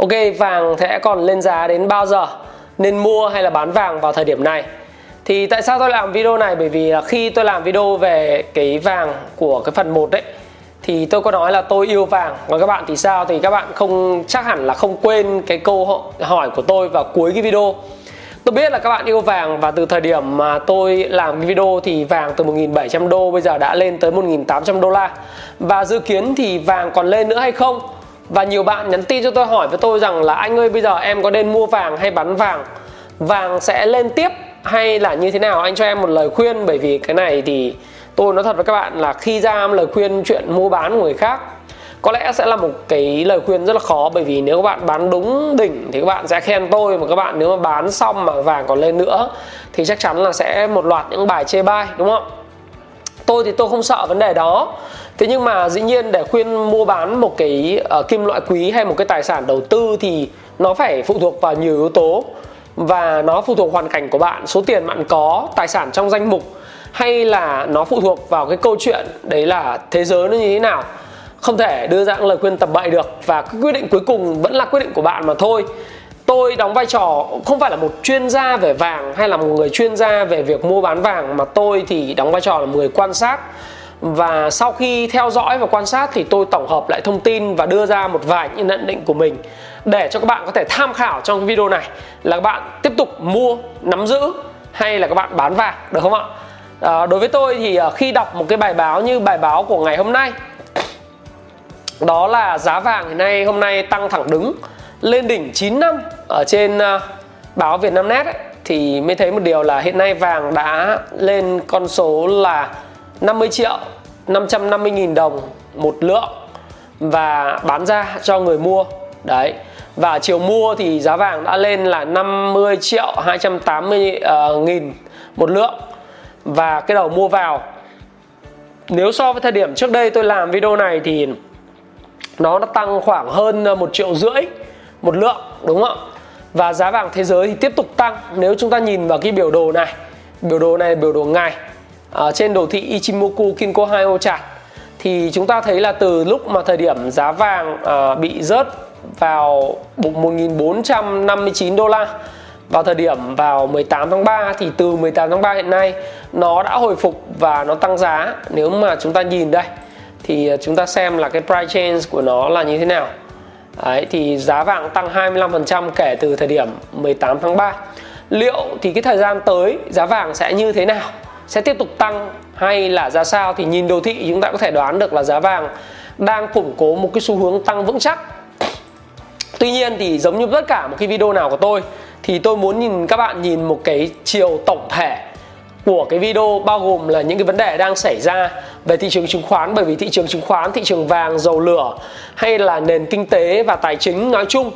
Ok, vàng sẽ còn lên giá đến bao giờ? Nên mua hay là bán vàng vào thời điểm này? Thì tại sao tôi làm video này? Bởi vì là khi tôi làm video về cái vàng của cái phần 1 đấy thì tôi có nói là tôi yêu vàng Còn các bạn thì sao thì các bạn không chắc hẳn là không quên cái câu hỏi của tôi vào cuối cái video Tôi biết là các bạn yêu vàng và từ thời điểm mà tôi làm cái video thì vàng từ 1.700 đô bây giờ đã lên tới 1.800 đô la Và dự kiến thì vàng còn lên nữa hay không và nhiều bạn nhắn tin cho tôi hỏi với tôi rằng là, anh ơi, bây giờ em có nên mua vàng hay bán vàng? Vàng sẽ lên tiếp hay là như thế nào? Anh cho em một lời khuyên, bởi vì cái này thì tôi nói thật với các bạn là khi ra lời khuyên chuyện mua bán của người khác, có lẽ sẽ là một cái lời khuyên rất là khó, bởi vì nếu các bạn bán đúng đỉnh thì các bạn sẽ khen tôi và các bạn nếu mà bán xong mà vàng còn lên nữa thì chắc chắn là sẽ một loạt những bài chê bai, đúng không? Tôi thì tôi không sợ vấn đề đó thế nhưng mà dĩ nhiên để khuyên mua bán một cái uh, kim loại quý hay một cái tài sản đầu tư thì nó phải phụ thuộc vào nhiều yếu tố. Và nó phụ thuộc hoàn cảnh của bạn số tiền bạn có tài sản trong danh mục hay là nó phụ thuộc vào cái câu chuyện đấy là thế giới nó như thế nào. Không thể đưa ra lời khuyên tầm bậy được và cái quyết định cuối cùng vẫn là quyết định của bạn mà thôi. Tôi đóng vai trò không phải là một chuyên gia về vàng hay là một người chuyên gia về việc mua bán vàng mà tôi thì đóng vai trò là một người quan sát và sau khi theo dõi và quan sát thì tôi tổng hợp lại thông tin và đưa ra một vài những nhận định của mình để cho các bạn có thể tham khảo trong video này. Là các bạn tiếp tục mua nắm giữ hay là các bạn bán vàng được không ạ? À, đối với tôi thì ờ, khi đọc một cái bài báo như bài báo của ngày hôm nay đó là giá vàng hiện nay hôm nay tăng thẳng đứng lên đỉnh 9 năm ở trên uh, báo Việt Nam Net ấy, thì mới thấy một điều là hiện nay vàng đã lên con số là 50 triệu 550 nghìn đồng một lượng và bán ra cho người mua. Đấy và chiều mua thì giá vàng đã lên là 50 triệu 280 uh, ờ, nghìn một lượng. Và cái đầu mua vào nếu so với thời điểm trước đây tôi làm video này thì nó đã tăng khoảng hơn ờ, một triệu rưỡi một lượng đúng không ạ? Và giá vàng thế giới thì tiếp tục tăng. Nếu chúng ta nhìn vào cái biểu đồ này biểu đồ này biểu đồ ngày ở trên đồ thị Ichimoku Kinko Hyo chart thì chúng ta thấy là từ lúc mà thời điểm giá vàng uh, bị rớt vào 1.459 đô la vào thời điểm vào 18 tháng 3 thì từ 18 tháng 3 hiện nay nó đã hồi phục và nó tăng giá. Nếu mà chúng ta nhìn đây thì chúng ta xem là cái price change của nó là như thế nào. Đấy, thì giá vàng tăng 25% kể từ thời điểm 18 tháng 3 liệu thì cái thời gian tới giá vàng sẽ như thế nào? Sẽ tiếp tục tăng hay là ra sao? Thì nhìn đồ thị chúng ta có thể đoán được là giá vàng đang củng cố một cái xu hướng tăng vững chắc. Tuy nhiên thì giống như tất cả một cái video nào của tôi thì tôi muốn nhìn các bạn nhìn một cái chiều tổng thể của cái video bao gồm là những cái vấn đề đang xảy ra về thị trường chứng khoán. Bởi vì thị trường chứng khoán, thị trường vàng, dầu lửa hay là nền kinh tế và tài chính nói chung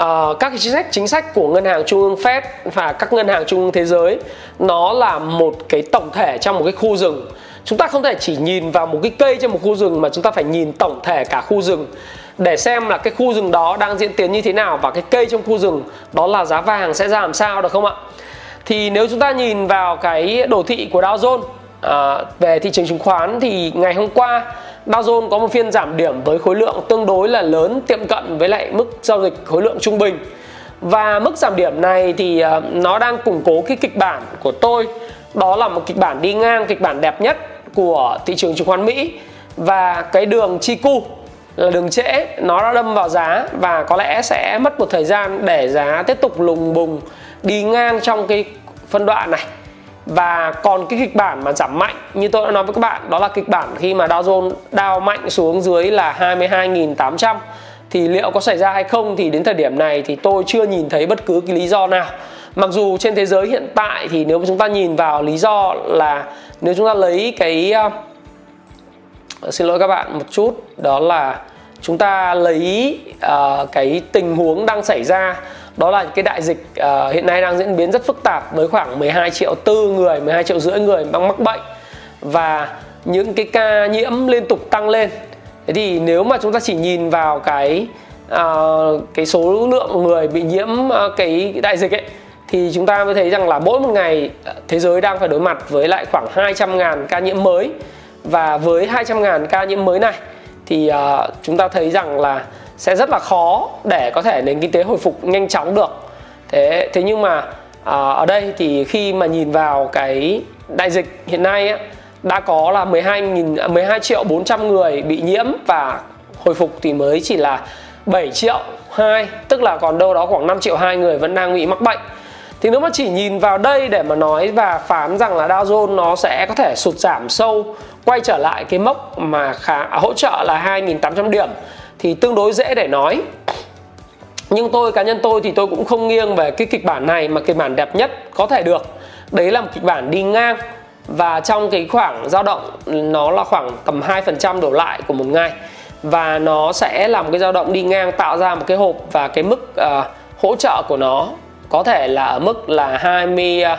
uh, các cái chính sách chính sách của ngân hàng trung ương Fed và các ngân hàng trung ương thế giới nó là một cái tổng thể trong một cái khu rừng. Chúng ta không thể chỉ nhìn vào một cái cây trên một khu rừng mà chúng ta phải nhìn tổng thể cả khu rừng. Để xem là cái khu rừng đó đang diễn tiến như thế nào và cái cây trong khu rừng đó là giá vàng sẽ ra làm sao được không ạ? Thì nếu chúng ta nhìn vào cái đồ thị của Dow Jones à, về thị trường chứng khoán thì ngày hôm qua Dow Jones có một phiên giảm điểm với khối lượng tương đối là lớn, tiệm cận với lại mức giao dịch khối lượng trung bình. Và mức giảm điểm này thì ờ, nó đang củng cố cái kịch bản của tôi. Đó là một kịch bản đi ngang, kịch bản đẹp nhất của thị trường chứng khoán Mỹ. Và cái đường chi cu là đường trễ, nó đã đâm vào giá và có lẽ sẽ mất một thời gian để giá tiếp tục lùng bùng đi ngang trong cái phân đoạn này và còn cái kịch bản mà giảm mạnh như tôi đã nói với các bạn đó là kịch bản khi mà Dow Jones đao mạnh xuống dưới là 22.800 thì liệu có xảy ra hay không thì đến thời điểm này thì tôi chưa nhìn thấy bất cứ cái lý do nào. Mặc dù trên thế giới hiện tại thì nếu chúng ta nhìn vào lý do là nếu chúng ta lấy cái uh, xin lỗi các bạn một chút đó là chúng ta lấy uh, cái tình huống đang xảy ra đó là cái đại dịch uh, hiện nay đang diễn biến rất phức tạp với khoảng 12 triệu tư người 12 triệu rưỡi người đang mắc bệnh. Và những cái ca nhiễm liên tục tăng lên. Thế thì nếu mà chúng ta chỉ nhìn vào cái uh, cái số lượng người bị nhiễm uh, cái đại dịch ấy thì chúng ta mới thấy rằng là mỗi một ngày thế giới đang phải đối mặt với lại khoảng 200.000 ca nhiễm mới. Và với 200.000 ca nhiễm mới này thì uh, chúng ta thấy rằng là sẽ rất là khó để có thể nền kinh tế hồi phục nhanh chóng được. Thế thế nhưng mà à, ở đây thì khi mà nhìn vào cái đại dịch hiện nay á, đã có là 12 nghìn à, 12 triệu 400 người bị nhiễm và hồi phục thì mới chỉ là 7 triệu 2 tức là còn đâu đó khoảng 5 triệu 2 người vẫn đang bị mắc bệnh. Thì nếu mà chỉ nhìn vào đây để mà nói và phán rằng là Dow Jones nó sẽ có thể sụt giảm sâu quay trở lại cái mốc mà khá à, hỗ trợ là 2.800 điểm thì tương đối dễ để nói. Nhưng tôi cá nhân tôi thì tôi cũng không nghiêng về cái kịch bản này mà kịch bản đẹp nhất có thể được. Đấy là một kịch bản đi ngang và trong cái khoảng dao động nó là khoảng tầm 2% đổ lại của một ngày. Và nó sẽ làm cái dao động đi ngang tạo ra một cái hộp và cái mức uh, hỗ trợ của nó có thể là ở mức là 20 uh,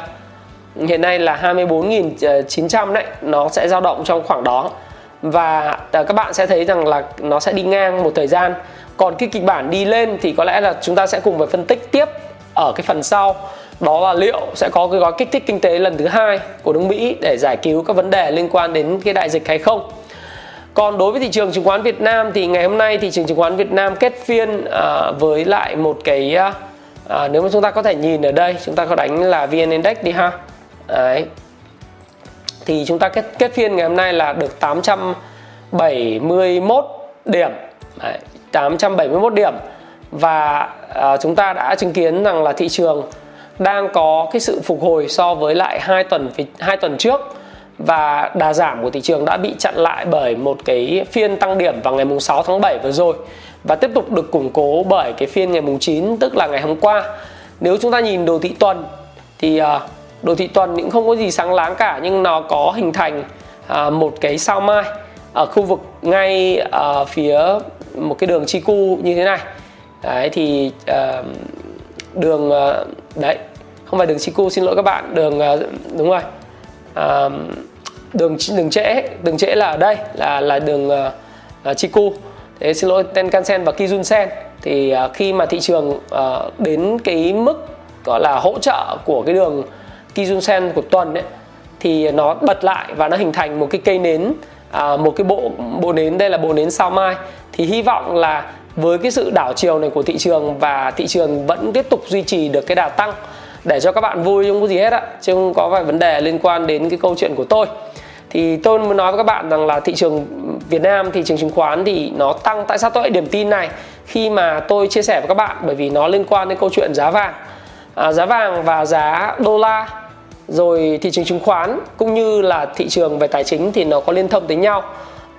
ờ, hiện nay là 24.900 ờ, đấy. Nó sẽ dao động trong khoảng đó và ờ, các bạn sẽ thấy rằng là nó sẽ đi ngang một thời gian. Còn cái kịch bản đi lên thì có lẽ là chúng ta sẽ cùng phải phân tích tiếp ở cái phần sau. Đó là liệu sẽ có cái gói kích thích kinh tế lần thứ hai của nước Mỹ để giải cứu các vấn đề liên quan đến cái đại dịch hay không. Còn đối với thị trường chứng khoán Việt Nam thì ngày hôm nay thị trường chứng khoán Việt Nam kết phiên ờ, với lại một cái ờ, nếu mà chúng ta có thể nhìn ở đây, chúng ta có đánh là VN Index đi ha. Đấy thì chúng ta kết kết phiên ngày hôm nay là được 871 điểm. Đấy, 871 điểm. Và uh, chúng ta đã chứng kiến rằng là thị trường đang có cái sự phục hồi so với lại hai tuần hai tuần trước. Và đà giảm của thị trường đã bị chặn lại bởi một cái phiên tăng điểm vào ngày mùng 6 tháng 7 vừa rồi. Và tiếp tục được củng cố bởi cái phiên ngày mùng 9 tức là ngày hôm qua. Nếu chúng ta nhìn đồ thị tuần thì uh, đồ thị tuần cũng không có gì sáng láng cả nhưng nó có hình thành à, một cái sao mai ở khu vực ngay ở phía một cái đường chi cu như thế này. Đấy thì à, đường à, đấy không phải đường chi cu xin lỗi các bạn đường à, đúng rồi à, đường đường trễ đường trễ là ở đây là là đường à, à chi cu. Thế xin lỗi Tenkan-sen và Kijun-sen. Thì à, khi mà thị trường à, đến cái mức gọi là hỗ trợ của cái đường Kijun Sen của tuần ấy thì nó bật lại và nó hình thành một cái cây nến à, một cái bộ bộ nến đây là bộ nến sao mai. Thì hy vọng là với cái sự đảo chiều này của thị trường và thị trường vẫn tiếp tục duy trì được cái đà tăng để cho các bạn vui không có gì hết ạ. chứ không có vài vấn đề liên quan đến cái câu chuyện của tôi. Thì tôi muốn nói với các bạn rằng là thị trường Việt Nam thị trường chứng khoán thì nó tăng. Tại sao tôi lại điểm tin này? Khi mà tôi chia sẻ với các bạn bởi vì nó liên quan đến câu chuyện giá vàng. À, giá vàng và giá đô la rồi thị trường chứng khoán cũng như là thị trường về tài chính thì nó có liên thông tới nhau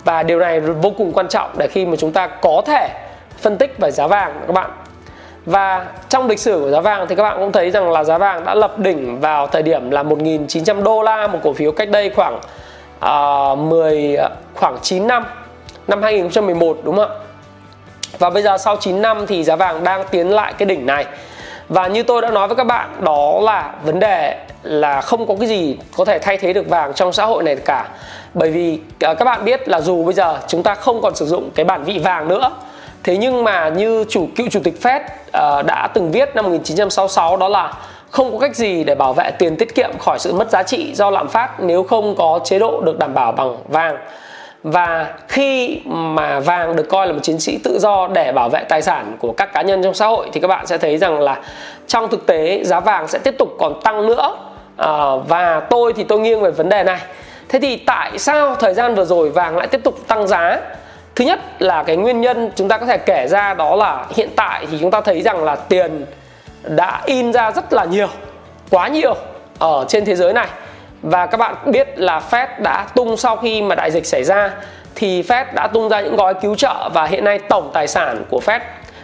và điều này vô cùng quan trọng để khi mà chúng ta có thể phân tích về giá vàng các bạn và trong lịch sử của giá vàng thì các bạn cũng thấy rằng là giá vàng đã lập đỉnh vào thời điểm là 1.900 đô la một cổ phiếu cách đây khoảng à, uh, 10 khoảng 9 năm năm 2011 đúng không ạ? Và bây giờ sau 9 năm thì giá vàng đang tiến lại cái đỉnh này. Và như tôi đã nói với các bạn đó là vấn đề là không có cái gì có thể thay thế được vàng trong xã hội này cả. Bởi vì ờ, các bạn biết là dù bây giờ chúng ta không còn sử dụng cái bản vị vàng nữa thế nhưng mà như chủ cựu chủ tịch Fed uh, đã từng viết năm 1966 đó là không có cách gì để bảo vệ tiền tiết kiệm khỏi sự mất giá trị do lạm phát nếu không có chế độ được đảm bảo bằng vàng và khi mà vàng được coi là một chiến sĩ tự do để bảo vệ tài sản của các cá nhân trong xã hội thì các bạn sẽ thấy rằng là trong thực tế giá vàng sẽ tiếp tục còn tăng nữa. À, và tôi thì tôi nghiêng về vấn đề này. Thế thì tại sao thời gian vừa rồi vàng lại tiếp tục tăng giá? Thứ nhất là cái nguyên nhân chúng ta có thể kể ra đó là hiện tại thì chúng ta thấy rằng là tiền đã in ra rất là nhiều quá nhiều ở trên thế giới này và các bạn biết là Fed đã tung sau khi mà đại dịch xảy ra, thì Fed đã tung ra những gói cứu trợ và hiện nay tổng tài sản của Fed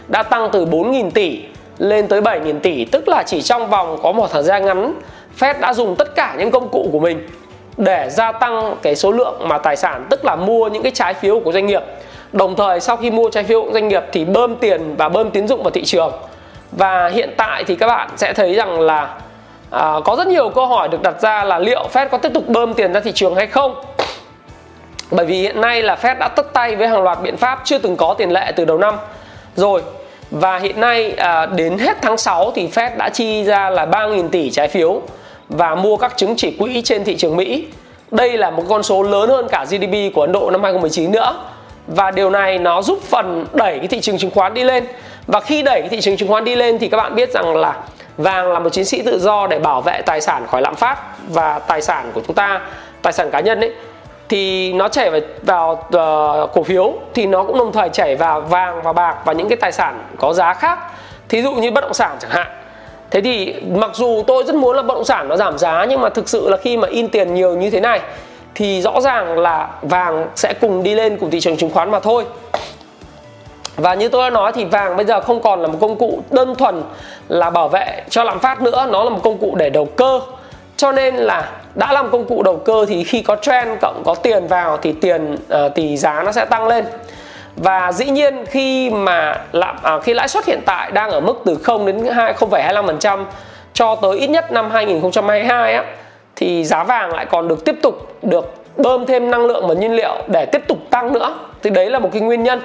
đã tăng từ 4.000 tỷ lên tới 7.000 tỷ. Tức là chỉ trong vòng có một thời gian ngắn, Fed đã dùng tất cả những công cụ của mình để gia tăng cái số lượng mà tài sản, tức là mua những cái trái phiếu của doanh nghiệp. Đồng thời sau khi mua trái phiếu của doanh nghiệp thì bơm tiền và bơm tín dụng vào thị trường. Và hiện tại thì các bạn sẽ thấy rằng là à, có rất nhiều câu hỏi được đặt ra là liệu Fed có tiếp tục bơm tiền ra thị trường hay không bởi vì hiện nay là Fed đã tất tay với hàng loạt biện pháp chưa từng có tiền lệ từ đầu năm rồi và hiện nay à, đến hết tháng 6 thì Fed đã chi ra là 3.000 tỷ trái phiếu và mua các chứng chỉ quỹ trên thị trường Mỹ. Đây là một con số lớn hơn cả GDP của Ấn Độ năm 2019 nữa. Và điều này nó giúp phần đẩy cái thị trường chứng khoán đi lên. Và khi đẩy cái thị trường chứng khoán đi lên thì các bạn biết rằng là vàng là một chiến sĩ tự do để bảo vệ tài sản khỏi lạm phát và tài sản của chúng ta, tài sản cá nhân ấy. Thì nó chảy vào, vào uh, cổ phiếu thì nó cũng đồng thời chảy vào vàng và bạc và những cái tài sản có giá khác. Thí dụ như bất động sản chẳng hạn. Thế thì mặc dù tôi rất muốn là bất động sản nó giảm giá nhưng mà thực sự là khi mà in tiền nhiều như thế này thì rõ ràng là vàng sẽ cùng đi lên cùng thị trường chứng khoán mà thôi và như tôi đã nói thì vàng bây giờ không còn là một công cụ đơn thuần là bảo vệ cho lạm phát nữa. Nó là một công cụ để đầu cơ. Cho nên là đã làm công cụ đầu cơ thì khi có trend cộng có tiền vào thì tiền uh, thì giá nó sẽ tăng lên. Và dĩ nhiên khi mà lạm à, khi lãi suất hiện tại đang ở mức từ 0 đến 2 0,25% cho tới ít nhất năm 2022 á thì giá vàng lại còn được tiếp tục được bơm thêm năng lượng và nhiên liệu để tiếp tục tăng nữa. Thì đấy là một cái nguyên nhân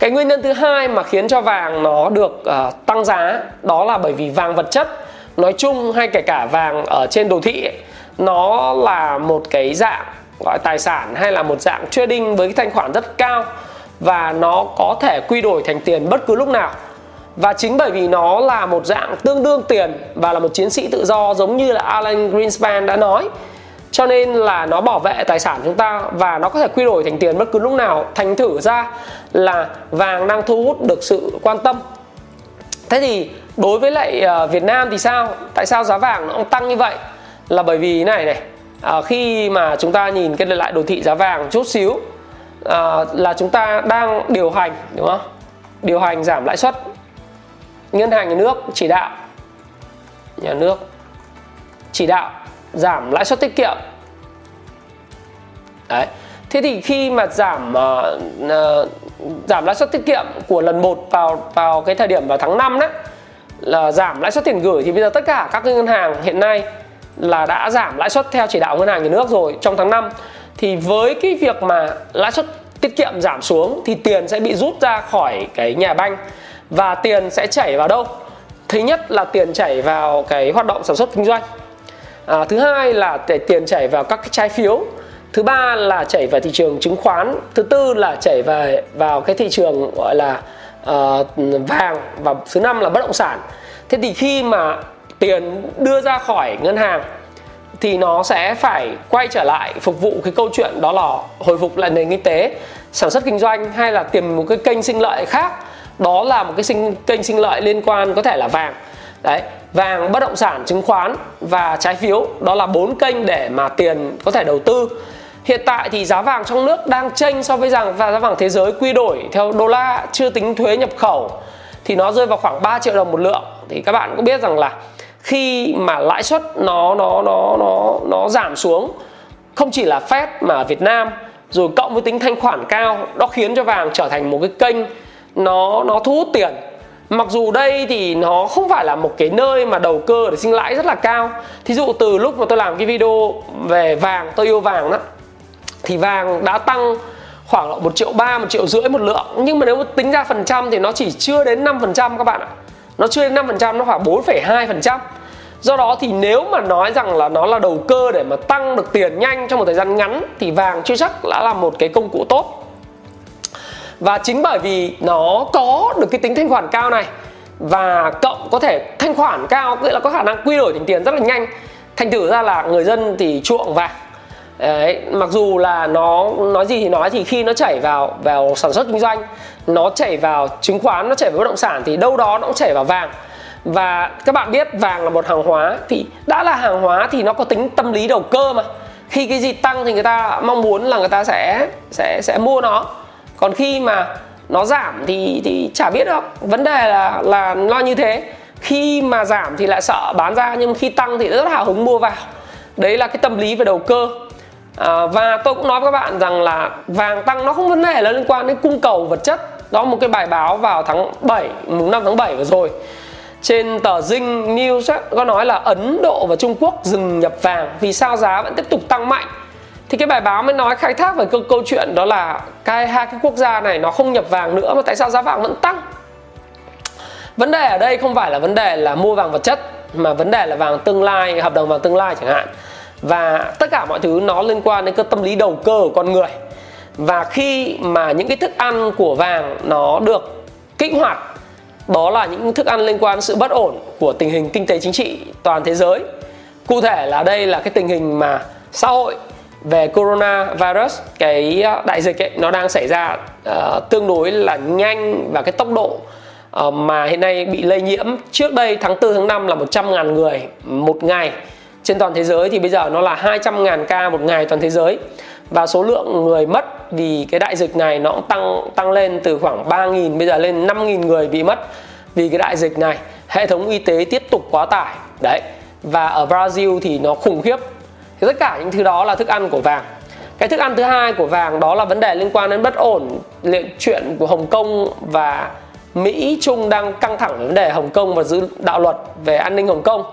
cái nguyên nhân thứ hai mà khiến cho vàng nó được uh, tăng giá đó là bởi vì vàng vật chất. Nói chung hay kể cả vàng ở trên đồ thị ấy, nó là một cái dạng gọi tài sản hay là một dạng trading với cái thanh khoản rất cao và nó có thể quy đổi thành tiền bất cứ lúc nào. Và chính bởi vì nó là một dạng tương đương tiền và là một chiến sĩ tự do giống như là Alan Greenspan đã nói cho nên là nó bảo vệ tài sản chúng ta và nó có thể quy đổi thành tiền bất cứ lúc nào. Thành thử ra là vàng đang thu hút được sự quan tâm. Thế thì đối với lại ờ, Việt Nam thì sao? Tại sao giá vàng nó tăng như vậy? Là bởi vì này này à, khi mà chúng ta nhìn cái lại đồ thị giá vàng chút xíu à, là chúng ta đang điều hành đúng không? Điều hành giảm lãi suất. Ngân hàng nhà nước chỉ đạo. Nhà nước chỉ đạo giảm lãi suất tiết kiệm. Đấy. Thế thì khi mà giảm uh, uh, giảm lãi suất tiết kiệm của lần một vào vào cái thời điểm vào tháng 5 đấy là giảm lãi suất tiền gửi thì bây giờ tất cả các ngân hàng hiện nay là đã giảm lãi suất theo chỉ đạo ngân hàng nhà nước rồi trong tháng 5 thì với cái việc mà lãi suất tiết kiệm giảm xuống thì tiền sẽ bị rút ra khỏi cái nhà banh và tiền sẽ chảy vào đâu? Thứ nhất là tiền chảy vào cái hoạt động sản xuất kinh doanh à, thứ hai là để tiền chảy vào các cái trái phiếu. Thứ ba là chảy vào thị trường chứng khoán. Thứ tư là chảy về vào cái thị trường gọi là uh, vàng. Và thứ năm là bất động sản. Thế thì khi mà tiền đưa ra khỏi ngân hàng thì nó sẽ phải quay trở lại phục vụ cái câu chuyện đó là hồi phục lại nền kinh tế sản xuất kinh doanh hay là tìm một cái kênh sinh lợi khác. Đó là một cái sinh kênh sinh lợi liên quan có thể là vàng. Đấy vàng bất động sản chứng khoán và trái phiếu. Đó là bốn kênh để mà tiền có thể đầu tư. Hiện tại thì giá vàng trong nước đang chênh so với rằng và giá vàng thế giới quy đổi theo đô la chưa tính thuế nhập khẩu thì nó rơi vào khoảng 3 triệu đồng một lượng. Thì các bạn cũng biết rằng là khi mà lãi suất nó nó nó nó nó giảm xuống, không chỉ là Fed mà ở Việt Nam, rồi cộng với tính thanh khoản cao nó khiến cho vàng trở thành một cái kênh nó nó thu hút tiền mặc dù đây thì nó không phải là một cái nơi mà đầu cơ để sinh lãi rất là cao. Thí dụ từ lúc mà tôi làm cái video về vàng tôi yêu vàng đó thì vàng đã tăng khoảng một triệu ba một triệu rưỡi một lượng. Nhưng mà nếu mà tính ra phần trăm thì nó chỉ chưa đến 5% các bạn ạ. Nó chưa đến 5% nó khoảng 4,2% Do đó thì nếu mà nói rằng là nó là đầu cơ để mà tăng được tiền nhanh trong một thời gian ngắn thì vàng chưa chắc đã là một cái công cụ tốt. Và chính bởi vì nó có được cái tính thanh khoản cao này và cộng có thể thanh khoản cao nghĩa là có khả năng quy đổi thành tiền rất là nhanh. Thành thử ra là người dân thì chuộng vàng. Đấy, mặc dù là nó nói gì thì nói thì khi nó chảy vào vào sản xuất kinh doanh nó chảy vào chứng khoán nó chảy vào bất động sản thì đâu đó nó cũng chảy vào vàng và các bạn biết vàng là một hàng hóa thì đã là hàng hóa thì nó có tính tâm lý đầu cơ mà khi cái gì tăng thì người ta mong muốn là người ta sẽ sẽ sẽ mua nó còn khi mà nó giảm thì thì chả biết đâu. Vấn đề là là lo như thế. Khi mà giảm thì lại sợ bán ra nhưng khi tăng thì rất hào hứng mua vào. Đấy là cái tâm lý về đầu cơ. À, và tôi cũng nói với các bạn rằng là vàng tăng nó không vấn đề là liên quan đến cung cầu vật chất. Đó một cái bài báo vào tháng 7 mùng 5 tháng 7 vừa rồi. Trên tờ Dinh News ấy, có nói là Ấn Độ và Trung Quốc dừng nhập vàng vì sao giá vẫn tiếp tục tăng mạnh thì cái bài báo mới nói khai thác về câu, câu chuyện đó là cái hai cái quốc gia này nó không nhập vàng nữa mà tại sao giá vàng vẫn tăng? Vấn đề ở đây không phải là vấn đề là mua vàng vật chất mà vấn đề là vàng tương lai hợp đồng vàng tương lai chẳng hạn. Và tất cả mọi thứ nó liên quan đến cái tâm lý đầu cơ của con người. Và khi mà những cái thức ăn của vàng nó được kích hoạt đó là những thức ăn liên quan đến sự bất ổn của tình hình kinh tế chính trị toàn thế giới. Cụ thể là đây là cái tình hình mà xã hội về coronavirus cái ờ, đại dịch ấy nó đang xảy ra uh, tương đối là nhanh và cái tốc độ uh, mà hiện nay bị lây nhiễm. Trước đây tháng 4 tháng 5 là 100 ngàn người một ngày. Trên toàn thế giới thì bây giờ nó là 200 ngàn ca một ngày toàn thế giới. Và số lượng người mất vì cái đại dịch này nó cũng tăng tăng lên từ khoảng 3.000 bây giờ lên 5.000 người bị mất vì cái đại dịch này. Hệ thống y tế tiếp tục quá tải. Đấy. Và ở Brazil thì nó khủng khiếp thì tất cả những thứ đó là thức ăn của vàng. Cái thức ăn thứ hai của vàng đó là vấn đề liên quan đến bất ổn chuyện của Hồng Kông và Mỹ Trung đang căng thẳng về vấn đề Hồng Kông và giữ đạo luật về an ninh Hồng Kông.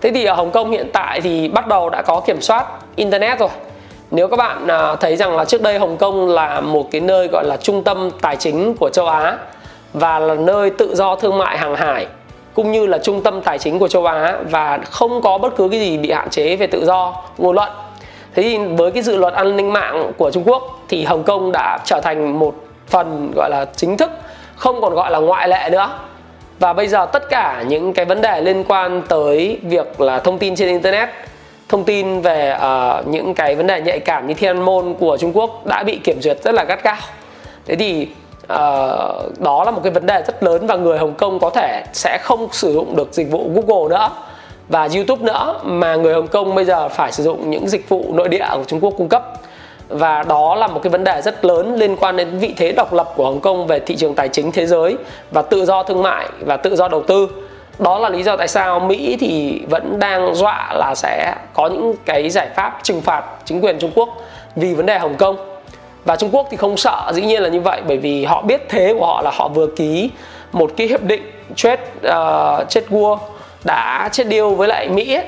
Thế thì ở Hồng Kông hiện tại thì bắt đầu đã có kiểm soát internet rồi. Nếu các bạn à, thấy rằng là trước đây Hồng Kông là một cái nơi gọi là trung tâm tài chính của châu Á và là nơi tự do thương mại hàng hải cũng như là trung tâm tài chính của châu Á và không có bất cứ cái gì bị hạn chế về tự do ngôn luận. Thế thì với cái dự luật an ninh mạng của Trung Quốc thì Hồng Kông đã trở thành một phần gọi là chính thức, không còn gọi là ngoại lệ nữa. Và bây giờ tất cả những cái vấn đề liên quan tới việc là thông tin trên internet, thông tin về uh, những cái vấn đề nhạy cảm như thiên môn của Trung Quốc đã bị kiểm duyệt rất là gắt gao. Thế thì uh, đó là một cái vấn đề rất lớn và người Hồng Kông có thể sẽ không sử dụng được dịch vụ Google nữa và YouTube nữa mà người Hồng Kông bây giờ phải sử dụng những dịch vụ nội địa của Trung Quốc cung cấp. Và đó là một cái vấn đề rất lớn liên quan đến vị thế độc lập của Hồng Kông về thị trường tài chính thế giới và tự do thương mại và tự do đầu tư. Đó là lý do tại sao Mỹ thì vẫn đang dọa là sẽ có những cái giải pháp trừng phạt chính quyền Trung Quốc vì vấn đề Hồng Kông và Trung Quốc thì không sợ dĩ nhiên là như vậy bởi vì họ biết thế của họ là họ vừa ký một cái hiệp định trade uh, trade war đã chết điêu với lại Mỹ ấy.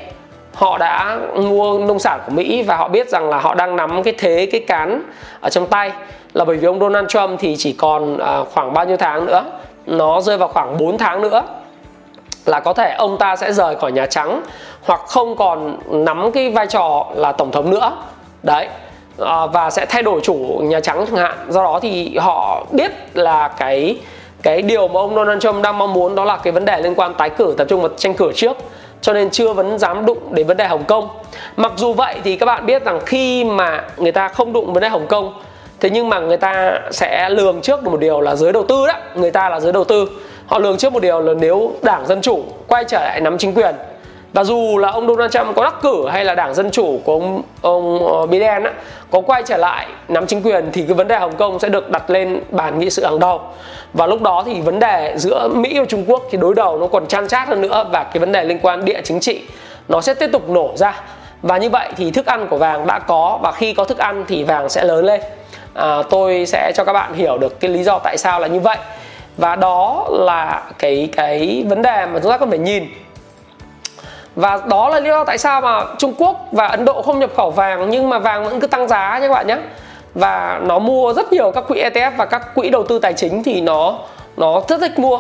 họ đã mua nông sản của Mỹ và họ biết rằng là họ đang nắm cái thế cái cán ở trong tay. Là bởi vì ông Donald Trump thì chỉ còn uh, khoảng bao nhiêu tháng nữa nó rơi vào khoảng 4 tháng nữa là có thể ông ta sẽ rời khỏi Nhà Trắng hoặc không còn nắm cái vai trò là tổng thống nữa. Đấy. Ờ, và sẽ thay đổi chủ Nhà Trắng chẳng hạn. Do đó thì họ biết là cái cái điều mà ông Donald Trump đang mong muốn đó là cái vấn đề liên quan tái cử, tập trung vào tranh cử trước. Cho nên chưa vẫn dám đụng đến vấn đề Hồng Kông. Mặc dù vậy thì các bạn biết rằng khi mà người ta không đụng vấn đề Hồng Kông, thế nhưng mà người ta sẽ lường trước được một điều là giới đầu tư đó. Người ta là giới đầu tư. Họ lường trước một điều là nếu đảng dân chủ quay trở lại nắm chính quyền và dù là ông Donald Trump có đắc cử hay là đảng dân chủ của ông ông ờ, Biden á, có quay trở lại nắm chính quyền thì cái vấn đề Hồng Kông sẽ được đặt lên bàn nghị sự hàng đầu. Và lúc đó thì vấn đề giữa Mỹ và Trung Quốc thì đối đầu nó còn chan chát hơn nữa và cái vấn đề liên quan địa chính trị nó sẽ tiếp tục nổ ra. Và như vậy thì thức ăn của vàng đã có và khi có thức ăn thì vàng sẽ lớn lên. À, tôi sẽ cho các bạn hiểu được cái lý do tại sao là như vậy. Và đó là cái cái vấn đề mà chúng ta cần phải nhìn và đó là lý do tại sao mà Trung Quốc và Ấn Độ không nhập khẩu vàng nhưng mà vàng vẫn cứ tăng giá nhé các bạn nhé. Và nó mua rất nhiều các quỹ ETF và các quỹ đầu tư tài chính thì nó nó rất thích mua.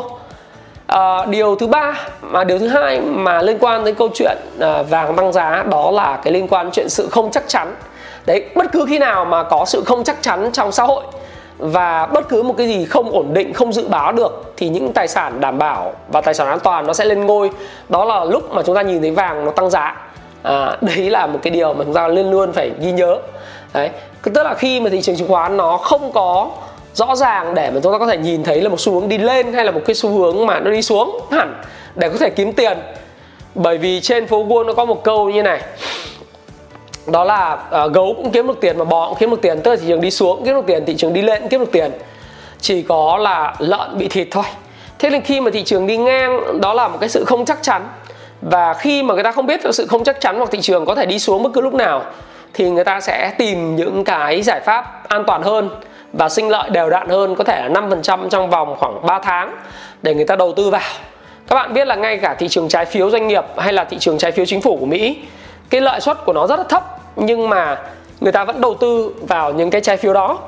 À, điều thứ ba mà điều thứ hai mà liên quan đến câu chuyện à, vàng tăng giá đó là cái liên quan chuyện sự không chắc chắn. Đấy bất cứ khi nào mà có sự không chắc chắn trong xã hội và bất cứ một cái gì không ổn định không dự báo được thì những tài sản đảm bảo và tài sản an toàn nó sẽ lên ngôi. Đó là lúc mà chúng ta nhìn thấy vàng nó tăng giá. À, đấy là một cái điều mà chúng ta luôn luôn phải ghi nhớ. Đấy tức là khi mà thị trường chứng khoán nó không có rõ ràng để mà chúng ta có thể nhìn thấy là một xu hướng đi lên hay là một cái xu hướng mà nó đi xuống hẳn để có thể kiếm tiền. Bởi vì trên phố Wall nó có một câu như này đó là uh, gấu cũng kiếm được tiền mà bò cũng kiếm được tiền. Tức là thị trường đi xuống kiếm được tiền thị trường đi lên cũng kiếm được tiền. Chỉ có là lợn bị thịt thôi. Thế nên khi mà thị trường đi ngang đó là một cái sự không chắc chắn. Và khi mà người ta không biết được sự không chắc chắn hoặc thị trường có thể đi xuống bất cứ lúc nào thì người ta sẽ tìm những cái giải pháp an toàn hơn và sinh lợi đều đặn hơn có thể là 5% trong vòng khoảng 3 tháng để người ta đầu tư vào. Các bạn biết là ngay cả thị trường trái phiếu doanh nghiệp hay là thị trường trái phiếu chính phủ của Mỹ cái lợi suất của nó rất là thấp, nhưng mà người ta vẫn đầu tư vào những cái trái phiếu đó.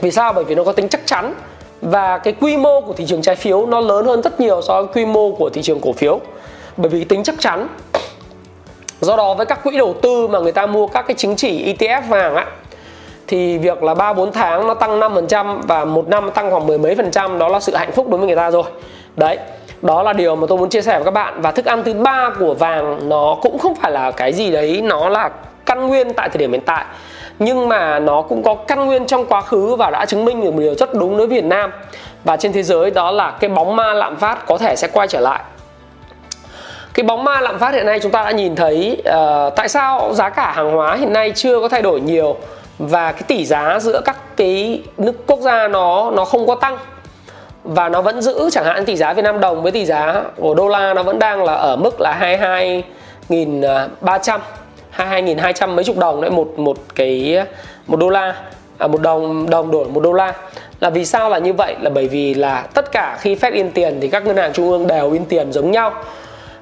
Vì sao? Bởi vì nó có tính chắc chắn và cái quy mô của thị trường trái phiếu nó lớn hơn rất nhiều so với quy mô của thị trường cổ phiếu. Bởi vì tính chắc chắn, do đó với các quỹ đầu tư mà người ta mua các cái chứng chỉ ETF vàng á, thì việc là 3 4 tháng nó tăng 5% và một năm tăng khoảng mười mấy phần trăm, đó là sự hạnh phúc đối với người ta rồi. Đấy. Đó là điều mà tôi muốn chia sẻ với các bạn. Và thức ăn thứ ba của vàng nó cũng không phải là cái gì đấy nó là căn nguyên tại thời điểm hiện tại. Nhưng mà nó cũng có căn nguyên trong quá khứ và đã chứng minh được một điều rất đúng đối với Việt Nam. Và trên thế giới đó là cái bóng ma lạm phát có thể sẽ quay trở lại. Cái bóng ma lạm phát hiện nay chúng ta đã nhìn thấy uh, tại sao giá cả hàng hóa hiện nay chưa có thay đổi nhiều và cái tỷ giá giữa các cái nước quốc gia nó nó không có tăng và nó vẫn giữ chẳng hạn tỷ giá Việt Nam đồng với tỷ giá của đô la nó vẫn đang là ở mức là 22.300 22.200 à, mấy chục đồng đấy một một cái một đô la à, một đồng đồng đổi một đô la. Là vì sao là như vậy? Là bởi vì là tất cả khi Fed in tiền thì các ngân hàng trung ương đều in tiền giống nhau.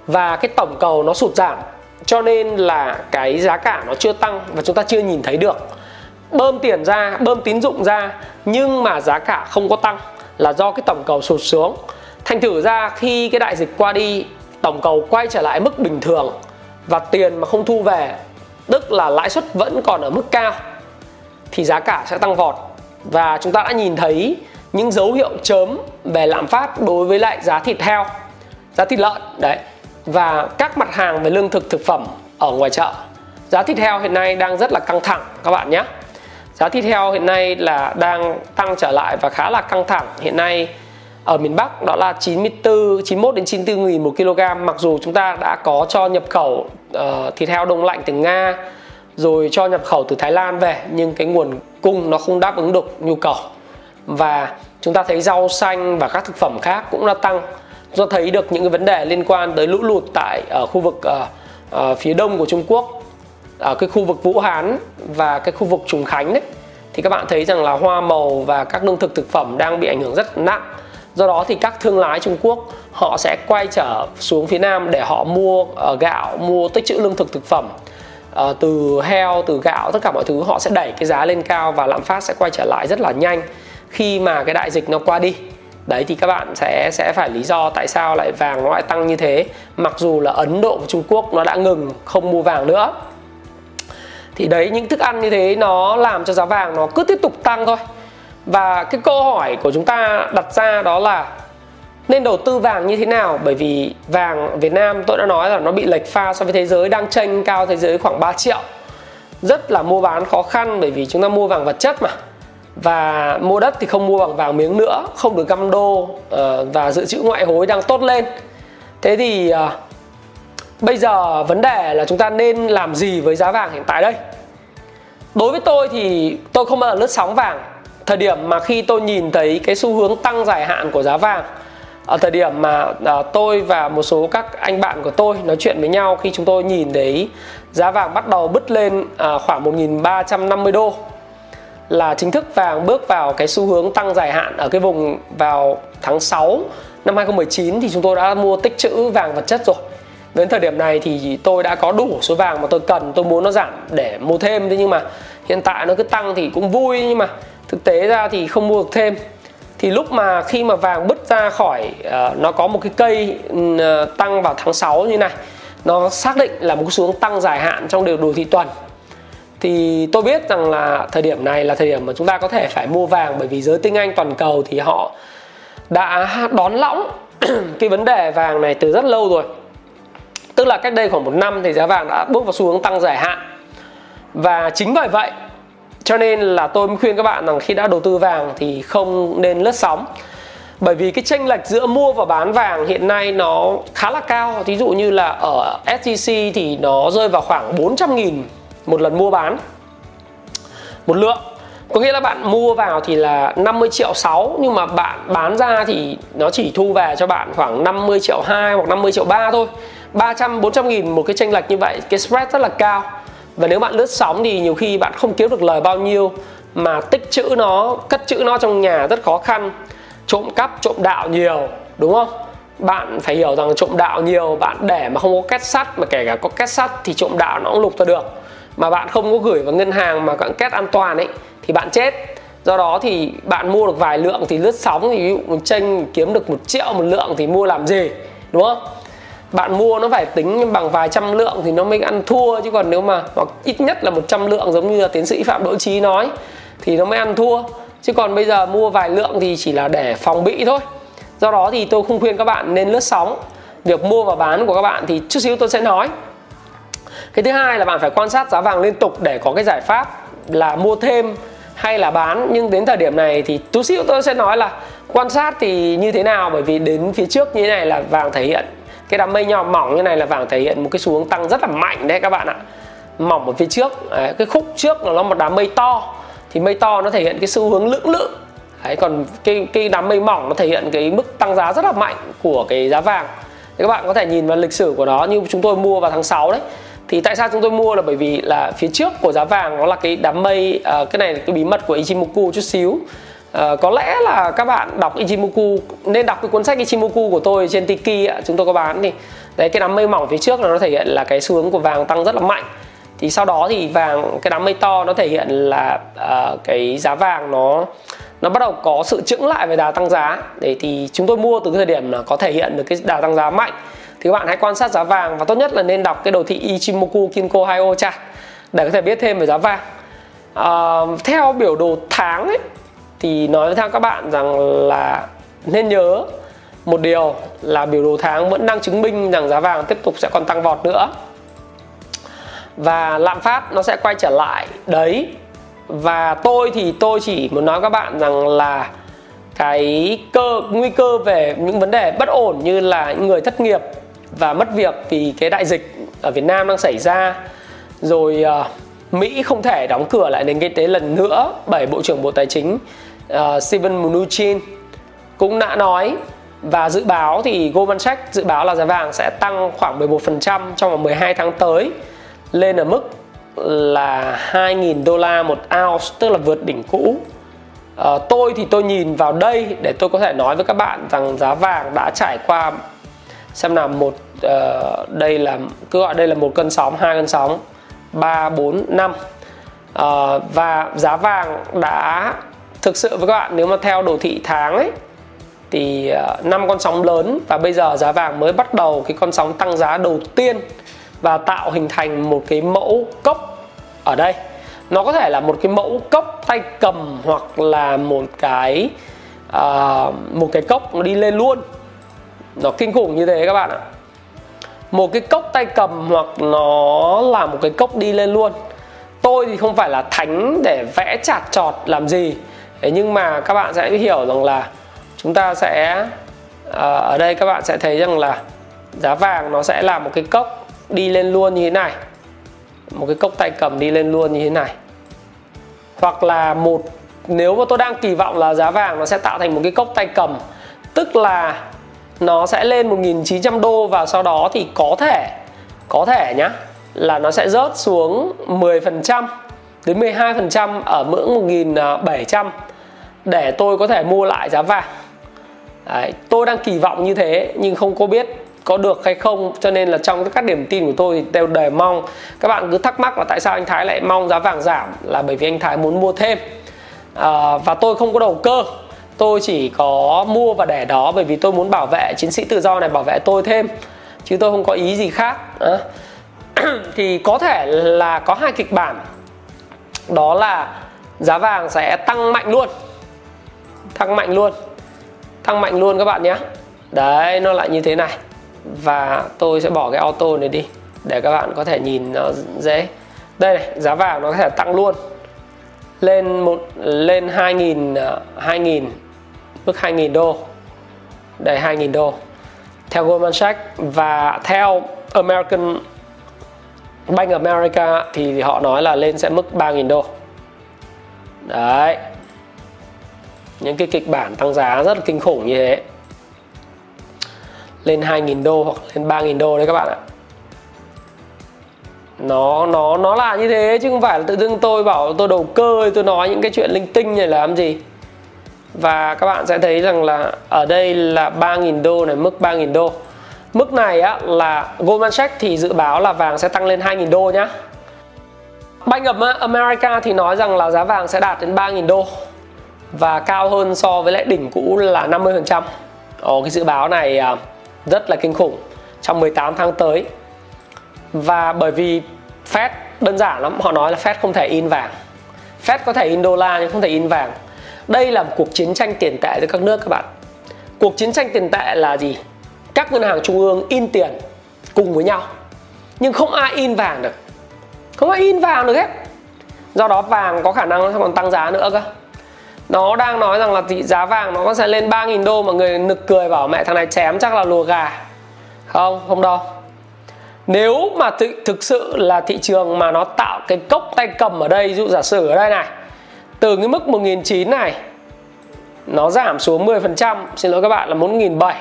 Và cái tổng cầu nó sụt giảm cho nên là cái giá cả nó chưa tăng và chúng ta chưa nhìn thấy được. Bơm tiền ra bơm tín dụng ra nhưng mà giá cả không có tăng là do cái tổng cầu sụt xuống. Thành thử ra khi cái đại dịch qua đi, tổng cầu quay trở lại mức bình thường và tiền mà không thu về, tức là lãi suất vẫn còn ở mức cao, thì giá cả sẽ tăng vọt. Và chúng ta đã nhìn thấy những dấu hiệu chớm về lạm phát đối với lại giá thịt heo, giá thịt lợn, đấy. Và các mặt hàng về lương thực thực phẩm ở ngoài chợ, giá thịt heo hiện nay đang rất là căng thẳng, các bạn nhé giá thịt heo hiện nay là đang tăng trở lại và khá là căng thẳng. Hiện nay ở miền Bắc đó là 94 91 đến 94 nghìn một kg. Mặc dù chúng ta đã có cho nhập khẩu uh, thịt heo đông lạnh từ Nga rồi cho nhập khẩu từ Thái Lan về nhưng cái nguồn cung nó không đáp ứng được nhu cầu. Và chúng ta thấy rau xanh và các thực phẩm khác cũng đã tăng. Do thấy được những cái vấn đề liên quan tới lũ lụt tại ở khu vực uh, uh, phía đông của Trung Quốc ở cái khu vực Vũ Hán và cái khu vực Trùng Khánh đấy thì các bạn thấy rằng là hoa màu và các lương thực thực phẩm đang bị ảnh hưởng rất nặng. Do đó thì các thương lái Trung Quốc họ sẽ quay trở xuống phía Nam để họ mua uh, gạo mua tích trữ lương thực thực phẩm. Uh, từ heo từ gạo tất cả mọi thứ họ sẽ đẩy cái giá lên cao và lạm phát sẽ quay trở lại rất là nhanh khi mà cái đại dịch nó qua đi. Đấy thì các bạn sẽ sẽ phải lý do tại sao lại vàng nó lại tăng như thế mặc dù là Ấn Độ và Trung Quốc nó đã ngừng không mua vàng nữa thì đấy, những thức ăn như thế nó làm cho giá vàng nó cứ tiếp tục tăng thôi. Và cái câu hỏi của chúng ta đặt ra đó là nên đầu tư vàng như thế nào? Bởi vì vàng Việt Nam tôi đã nói là nó bị lệch pha so với thế giới, đang tranh cao thế giới khoảng 3 triệu. Rất là mua bán khó khăn bởi vì chúng ta mua vàng vật chất mà. Và mua đất thì không mua bằng vàng miếng nữa, không được găm đô ờ, và dự trữ ngoại hối đang tốt lên. Thế thì ờ, bây giờ vấn đề là chúng ta nên làm gì với giá vàng hiện tại đây? Đối với tôi thì tôi không bao giờ lướt sóng vàng. Thời điểm mà khi tôi nhìn thấy cái xu hướng tăng dài hạn của giá vàng ở thời điểm mà à, tôi và một số các anh bạn của tôi nói chuyện với nhau khi chúng tôi nhìn thấy giá vàng bắt đầu bứt lên à, khoảng 1.350 đô là chính thức vàng bước vào cái xu hướng tăng dài hạn ở cái vùng vào tháng 6 năm 2019 thì chúng tôi đã mua tích trữ vàng vật chất rồi đến thời điểm này thì tôi đã có đủ số vàng mà tôi cần tôi muốn nó giảm để mua thêm. Thế nhưng mà hiện tại nó cứ tăng thì cũng vui nhưng mà thực tế ra thì không mua được thêm. Thì lúc mà khi mà vàng bứt ra khỏi uh, nó có một cái cây uh, tăng vào tháng 6 như này nó xác định là một xuống tăng dài hạn trong điều đồ thị tuần. Thì tôi biết rằng là thời điểm này là thời điểm mà chúng ta có thể phải mua vàng bởi vì giới tinh anh toàn cầu thì họ đã đón lõng cái vấn đề vàng này từ rất lâu rồi tức là cách đây khoảng một năm thì giá vàng đã bước vào xu hướng tăng dài hạn. Và chính bởi vậy, cho nên là tôi khuyên các bạn rằng khi đã đầu tư vàng thì không nên lướt sóng. Bởi vì cái tranh lệch giữa mua và bán vàng hiện nay nó khá là cao. Ví dụ như là ở SJC thì nó rơi vào khoảng 400 nghìn một lần mua bán, một lượng. Có nghĩa là bạn mua vào thì là 50 triệu 6 nhưng mà bạn bán ra thì nó chỉ thu về cho bạn khoảng 50 triệu 2 hoặc 50 triệu 3 thôi. 300 400 nghìn một cái tranh lệch như vậy, cái spread rất là cao. Và nếu bạn lướt sóng thì nhiều khi bạn không kiếm được lời bao nhiêu, mà tích chữ nó, cất chữ nó trong nhà rất khó khăn. Trộm cắp, trộm đạo nhiều, đúng không? Bạn phải hiểu rằng trộm đạo nhiều, bạn để mà không có két sắt, mà kể cả có két sắt thì trộm đạo nó cũng lục ra được. Mà bạn không có gửi vào ngân hàng mà có két an toàn ấy, thì bạn chết. Do đó thì bạn mua được vài lượng thì lướt sóng thì ví dụ một tranh kiếm được một triệu một lượng thì mua làm gì, đúng không? Bạn mua nó phải tính bằng vài trăm lượng thì nó mới ăn thua, chứ còn nếu mà, hoặc ít nhất là 100 lượng giống như là tiến sĩ phạm đỗ trí nói, thì nó mới ăn thua. Chứ còn bây giờ mua vài lượng thì chỉ là để phòng bị thôi. Do đó thì tôi không khuyên các bạn nên lướt sóng. Việc mua và bán của các bạn thì chút xíu tôi sẽ nói. Cái thứ hai là bạn phải quan sát giá vàng liên tục để có cái giải pháp là mua thêm hay là bán. Nhưng đến thời điểm này thì chút xíu tôi sẽ nói là quan sát thì như thế nào, bởi vì đến phía trước như thế này là vàng thể hiện cái đám mây nhỏ mỏng như này là vàng thể hiện một cái xu hướng tăng rất là mạnh đấy các bạn ạ. Mỏng ở phía trước đấy, cái khúc trước là nó một đám mây to. Thì mây to nó thể hiện cái xu hướng lưỡng lự. Đấy, còn cái cái đám mây mỏng nó thể hiện cái mức tăng giá rất là mạnh của cái giá vàng. Thì các bạn có thể nhìn vào lịch sử của nó như chúng tôi mua vào tháng 6 đấy. Thì tại sao chúng tôi mua là bởi vì là phía trước của giá vàng nó là cái đám mây uh, cái này là cái bí mật của Ichimoku chút xíu uh, có lẽ là các bạn đọc Ichimoku nên đọc cái cuốn sách Ichimoku của tôi trên Tiki ạ, chúng tôi có bán thì. Đấy cái đám mây mỏng phía trước là nó thể hiện là cái xu hướng của vàng tăng rất là mạnh. Thì sau đó thì vàng cái đám mây to nó thể hiện là uh, cái giá vàng nó nó bắt đầu có sự chững lại về đà tăng giá. Để thì chúng tôi mua từ cái thời điểm là có thể hiện được cái đà tăng giá mạnh. Thì các bạn hãy quan sát giá vàng và tốt nhất là nên đọc cái đồ thị Ichimoku Kinko Haio cha để có thể biết thêm về giá vàng. Uh, theo biểu đồ tháng ấy thì nói với các bạn rằng là nên nhớ một điều là biểu đồ tháng vẫn đang chứng minh rằng giá vàng tiếp tục sẽ còn tăng vọt nữa. Và lạm phát nó sẽ quay trở lại. Đấy. Và tôi thì tôi chỉ muốn nói các bạn rằng là cái cơ nguy cơ về những vấn đề bất ổn như là những người thất nghiệp và mất việc vì cái đại dịch ở Việt Nam đang xảy ra. Rồi uh, Mỹ không thể đóng cửa lại nền kinh tế lần nữa bởi Bộ trưởng Bộ Tài chính. Ờ, uh, Steven Mnuchin cũng đã nói và dự báo thì Goldman Sachs dự báo là giá vàng sẽ tăng khoảng 11% trong vòng 12 tháng tới lên ở mức là 2.000 đô la một ounce tức là vượt đỉnh cũ. À, tôi thì tôi nhìn vào đây để tôi có thể nói với các bạn rằng giá vàng đã trải qua xem nào một uh, đây là cứ gọi đây là một cơn sóng hai cơn sóng ba bốn năm. Uh, và giá vàng đã thực sự với các bạn nếu mà theo đồ thị tháng ấy thì ờ, năm con sóng lớn và bây giờ giá vàng mới bắt đầu cái con sóng tăng giá đầu tiên và tạo hình thành một cái mẫu cốc ở đây. Nó có thể là một cái mẫu cốc tay cầm hoặc là một cái uh, một cái cốc nó đi lên luôn. Nó kinh khủng như thế các bạn ạ. Một cái cốc tay cầm hoặc nó là một cái cốc đi lên luôn. Tôi thì không phải là thánh để vẽ chạt trọt làm gì thế nhưng mà các bạn sẽ hiểu rằng là chúng ta sẽ ờ, ở đây các bạn sẽ thấy rằng là giá vàng nó sẽ là một cái cốc đi lên luôn như thế này. Một cái cốc tay cầm đi lên luôn như thế này. Hoặc là một, nếu mà tôi đang kỳ vọng là giá vàng nó sẽ tạo thành một cái cốc tay cầm, tức là nó sẽ lên 1.900 đô và sau đó thì có thể có thể nhá, là nó sẽ rớt xuống 10% đến 12% ở ngưỡng 1.700 để tôi có thể mua lại giá vàng. Đấy, tôi đang kỳ vọng như thế nhưng không có biết có được hay không. Cho nên là trong các điểm tin của tôi đều đề mong các bạn cứ thắc mắc là tại sao anh Thái lại mong giá vàng giảm là bởi vì anh Thái muốn mua thêm. À, và tôi không có đầu cơ. Tôi chỉ có mua và để đó bởi vì tôi muốn bảo vệ chiến sĩ tự do này bảo vệ tôi thêm chứ tôi không có ý gì khác. À. thì có thể là có hai kịch bản. Đó là giá vàng sẽ tăng mạnh luôn tăng mạnh luôn. Tăng mạnh luôn các bạn nhé. Đấy, nó lại như thế này. Và tôi sẽ bỏ cái auto này đi, để các bạn có thể nhìn nó dễ. Đây này, giá vàng nó có thể tăng luôn. Lên một, lên 2000 2000 à, mức 2.000 đô. Đây 2.000 đô. Theo Goldman Sachs và theo American, Bank America thì họ nói là lên sẽ mức 3.000 đô. Đấy những cái kịch bản tăng giá rất là kinh khủng như thế. Lên 2.000 đô hoặc lên 3.000 đô đấy các bạn ạ. Nó nó nó là như thế chứ không phải là tự dưng tôi bảo tôi đầu cơ, tôi nói những cái chuyện linh tinh này là làm gì. Và các bạn sẽ thấy rằng là ở đây là 3.000 đô này, mức 3.000 đô. Mức này á, là Goldman Sachs thì dự báo là vàng sẽ tăng lên 2.000 đô nhá. Bank of America thì nói rằng là giá vàng sẽ đạt đến 3.000 đô và cao hơn so với lại đỉnh cũ là 50%. Ồ, cái dự báo này à, rất là kinh khủng trong 18 tháng tới. Và bởi vì Fed đơn giản lắm, họ nói là Fed không thể in vàng. Fed có thể in đô la nhưng không thể in vàng. Đây là một cuộc chiến tranh tiền tệ giữa các nước các bạn. Cuộc chiến tranh tiền tệ là gì? Các ngân hàng trung ương in tiền cùng với nhau. Nhưng không ai in vàng được. Không ai in vàng được hết. Do đó vàng có khả năng nó còn tăng giá nữa cơ nó đang nói rằng là thị giá vàng nó sẽ lên 3.000 đô mà người nực cười bảo mẹ thằng này chém chắc là lùa gà. Không không đâu. Nếu mà th- thực sự là thị trường mà nó tạo cái cốc tay cầm ở đây dụ giả sử ở đây này, từ cái mức 1.900 này, nó giảm xuống 10% xin lỗi các bạn, là 1.700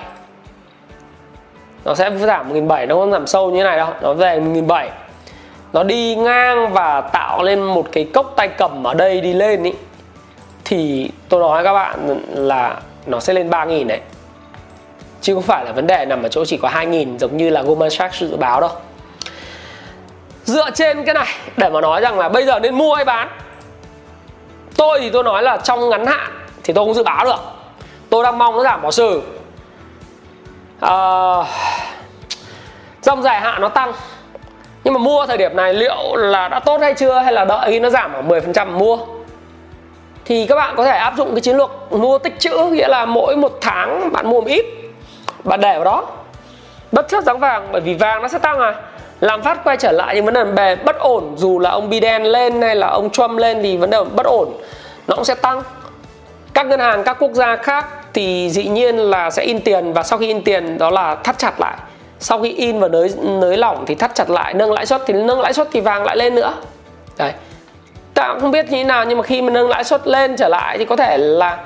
nó sẽ giảm 1.700 nó không giảm sâu như thế này đâu, nó về 1.700 nó đi ngang và tạo lên một cái cốc tay cầm ở đây đi lên ý thì tôi nói các bạn là nó sẽ lên 3.000 đấy chứ không phải là vấn đề nằm ở chỗ chỉ có 2.000 giống như là Goldman Sachs dự báo đâu. Dựa trên cái này để mà nói rằng là bây giờ nên mua hay bán. Tôi thì tôi nói là trong ngắn hạn thì tôi không dự báo được. Tôi đang mong nó giảm bỏ sử à, ờ, trong dài hạn nó tăng. Nhưng mà mua thời điểm này liệu là đã tốt hay chưa? Hay là đợi khi nó giảm ở 10% mua? Thì các bạn có thể áp dụng cái chiến lược mua tích trữ nghĩa là mỗi một tháng bạn mua một ít, bạn để vào đó. Bất chấp giá vàng, bởi vì vàng nó sẽ tăng à làm phát quay trở lại những vấn đề bề bất ổn, dù là ông Biden lên hay là ông Trump lên thì vấn đề bất ổn, nó cũng sẽ tăng. Các ngân hàng, các quốc gia khác thì dĩ nhiên là sẽ in tiền và sau khi in tiền đó là thắt chặt lại. Sau khi in và nới nới lỏng thì thắt chặt lại, nâng lãi suất thì nâng lãi suất thì vàng lại lên nữa. Đấy ta cũng không biết như thế nào, nhưng mà khi mà nâng lãi suất lên trở lại thì có thể là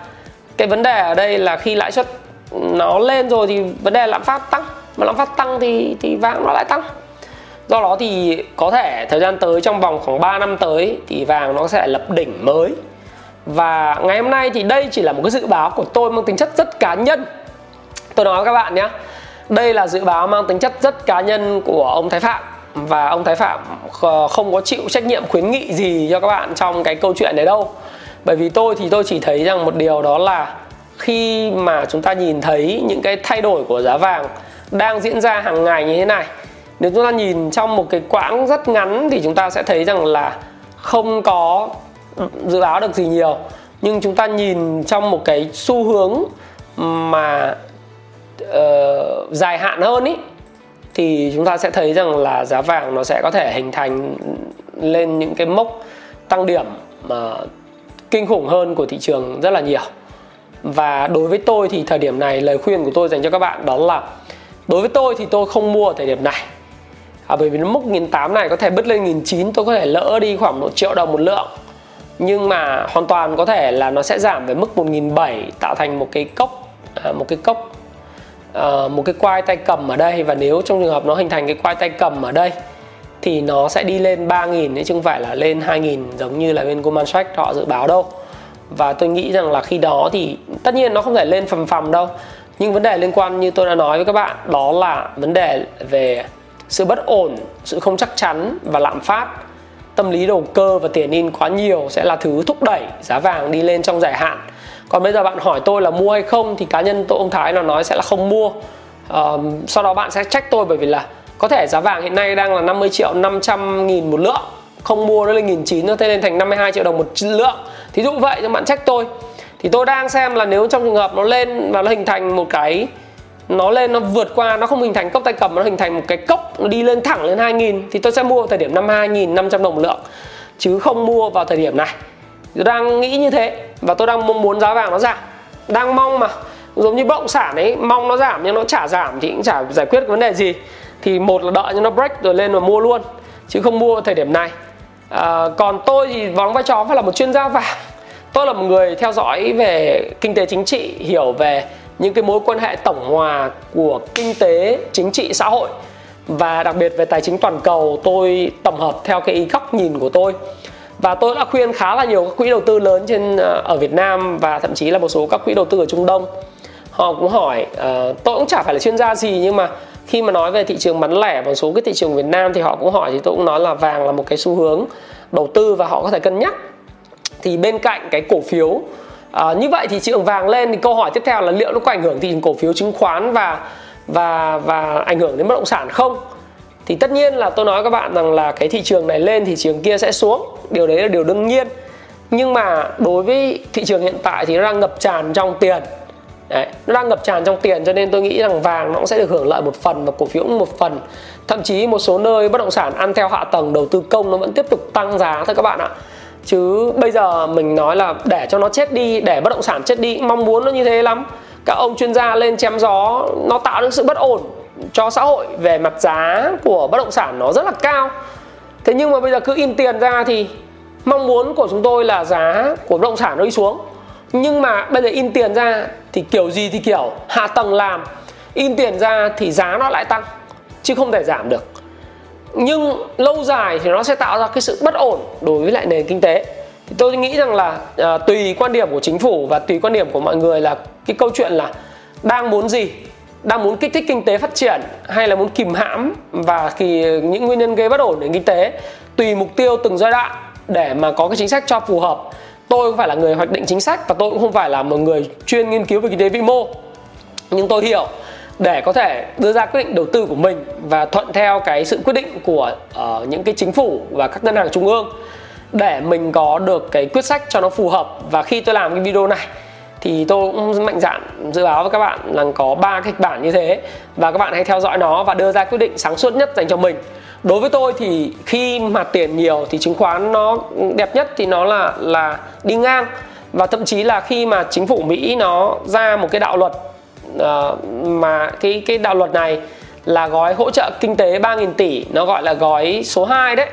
cái vấn đề ở đây là khi lãi suất nó lên rồi thì vấn đề lạm phát tăng. Mà lạm phát tăng thì thì vàng nó lại tăng. Do đó thì có thể thời gian tới trong vòng khoảng 3 năm tới thì vàng nó sẽ lập đỉnh mới. Và ngày hôm nay thì đây chỉ là một cái dự báo của tôi mang tính chất rất cá nhân. Tôi nói với các bạn nhé, đây là dự báo mang tính chất rất cá nhân của ông Thái Phạm và ông Thái Phạm ờ, không có chịu trách nhiệm khuyến nghị gì cho các bạn trong cái câu chuyện này đâu. Bởi vì tôi thì tôi chỉ thấy rằng một điều đó là khi mà chúng ta nhìn thấy những cái thay đổi của giá vàng đang diễn ra hàng ngày như thế này nếu chúng ta nhìn trong một cái quãng rất ngắn thì chúng ta sẽ thấy rằng là không có dự báo được gì nhiều. Nhưng chúng ta nhìn trong một cái xu hướng mà uh, dài hạn hơn ý thì chúng ta sẽ thấy rằng là giá vàng nó sẽ có thể hình thành lên những cái mốc tăng điểm mà kinh khủng hơn của thị trường rất là nhiều. Và đối với tôi thì thời điểm này lời khuyên của tôi dành cho các bạn đó là đối với tôi thì tôi không mua ở thời điểm này. À, bởi vì nó mốc 1.800 này có thể bứt lên 1.900 tôi có thể lỡ đi khoảng một triệu đồng một lượng. Nhưng mà hoàn toàn có thể là nó sẽ giảm về mức 1.700 tạo thành một cái cốc à, một cái cốc uh, một cái quai tay cầm ở đây và nếu trong trường hợp nó hình thành cái quai tay cầm ở đây thì nó sẽ đi lên 3.000 chứ không phải là lên 2.000 giống như là bên Goldman Sachs họ dự báo đâu. Và tôi nghĩ rằng là khi đó thì tất nhiên nó không thể lên phầm phầm đâu. Nhưng vấn đề liên quan như tôi đã nói với các bạn đó là vấn đề về sự bất ổn sự không chắc chắn và lạm phát. Tâm lý đầu cơ và tiền in quá nhiều sẽ là thứ thúc đẩy giá vàng đi lên trong dài hạn còn bây giờ bạn hỏi tôi là mua hay không thì cá nhân tôi ông Thái là nói sẽ là không mua. Uh, sau đó bạn sẽ trách tôi bởi vì là có thể giá vàng hiện nay đang là 50 triệu 500 nghìn một lượng không mua nó lên nghìn chín thế nên thành 52 triệu đồng một lượng. Thí dụ vậy cho bạn trách tôi. Thì tôi đang xem là nếu trong trường hợp nó lên và nó hình thành một cái nó lên nó vượt qua nó không hình thành cốc tay cầm nó hình thành một cái cốc nó đi lên thẳng lên 2000 thì tôi sẽ mua vào thời điểm năm 2500 đồng một lượng chứ không mua vào thời điểm này đang nghĩ như thế và tôi đang mong muốn giá vàng nó giảm. Đang mong mà giống như bất động sản ấy mong nó giảm nhưng nó chả giảm thì cũng chả giải quyết vấn đề gì. Thì một là đợi cho nó break rồi lên và mua luôn chứ không mua thời điểm này. À, còn tôi thì vắng vai trò phải là một chuyên gia vàng. Tôi là một người theo dõi về kinh tế chính trị hiểu về những cái mối quan hệ tổng hòa của kinh tế chính trị xã hội. Và đặc biệt về tài chính toàn cầu tôi tổng hợp theo cái góc nhìn của tôi và tôi đã khuyên khá là nhiều các quỹ đầu tư lớn trên à, ở Việt Nam và thậm chí là một số các quỹ đầu tư ở Trung Đông. Họ cũng hỏi uh, tôi cũng chả phải là chuyên gia gì nhưng mà khi mà nói về thị trường bán lẻ và một số cái thị trường Việt Nam thì họ cũng hỏi thì tôi cũng nói là vàng là một cái xu hướng đầu tư và họ có thể cân nhắc. Thì bên cạnh cái cổ phiếu à, như vậy thì thị trường vàng lên thì câu hỏi tiếp theo là liệu nó có ảnh hưởng thị trường cổ phiếu chứng khoán và và và ảnh hưởng đến bất động sản không? Thì tất nhiên là tôi nói các bạn rằng là cái thị trường này lên thị trường kia sẽ xuống. Điều đấy là điều đương nhiên. Nhưng mà đối với thị trường hiện tại thì nó đang ngập tràn trong tiền. Đấy, nó đang ngập tràn trong tiền cho nên tôi nghĩ rằng vàng nó cũng sẽ được hưởng lợi một phần và cổ phiếu cũng một phần. Thậm chí một số nơi bất động sản ăn theo hạ tầng đầu tư công nó vẫn tiếp tục tăng giá thôi các bạn ạ. Chứ bây giờ mình nói là để cho nó chết đi để bất động sản chết đi mong muốn nó như thế lắm. Các ông chuyên gia lên chém gió nó tạo được sự bất ổn cho xã hội về mặt giá của bất động sản nó rất là cao. Thế nhưng mà bây giờ cứ in tiền ra thì mong muốn của chúng tôi là giá của bất động sản nó đi xuống. Nhưng mà bây giờ in tiền ra thì kiểu gì thì kiểu hạ tầng làm. In tiền ra thì giá nó lại tăng chứ không thể giảm được. Nhưng lâu dài thì nó sẽ tạo ra cái sự bất ổn đối với lại nền kinh tế. Thì tôi nghĩ rằng là à, tùy quan điểm của chính phủ và tùy quan điểm của mọi người là cái câu chuyện là đang muốn gì đang muốn kích thích kinh tế phát triển hay là muốn kìm hãm và thì những nguyên nhân gây bất ổn nền kinh tế tùy mục tiêu từng giai đoạn để mà có cái chính sách cho phù hợp. Tôi không phải là người hoạch định chính sách và tôi cũng không phải là một người chuyên nghiên cứu về kinh tế vĩ mô. Nhưng tôi hiểu để có thể đưa ra quyết định đầu tư của mình và thuận theo cái sự quyết định của uh, những cái chính phủ và các ngân hàng trung ương để mình có được cái quyết sách cho nó phù hợp. Và khi tôi làm cái video này thì tôi cũng mạnh dạn dự báo với các bạn là có ba kịch bản như thế. Và các bạn hãy theo dõi nó và đưa ra quyết định sáng suốt nhất dành cho mình. Đối với tôi thì khi mà tiền nhiều thì chứng khoán nó đẹp nhất thì nó là là đi ngang. Và thậm chí là khi mà chính phủ Mỹ nó ra một cái đạo luật uh, mà cái cái đạo luật này là gói hỗ trợ kinh tế 3.000 tỷ nó gọi là gói số 2 đấy.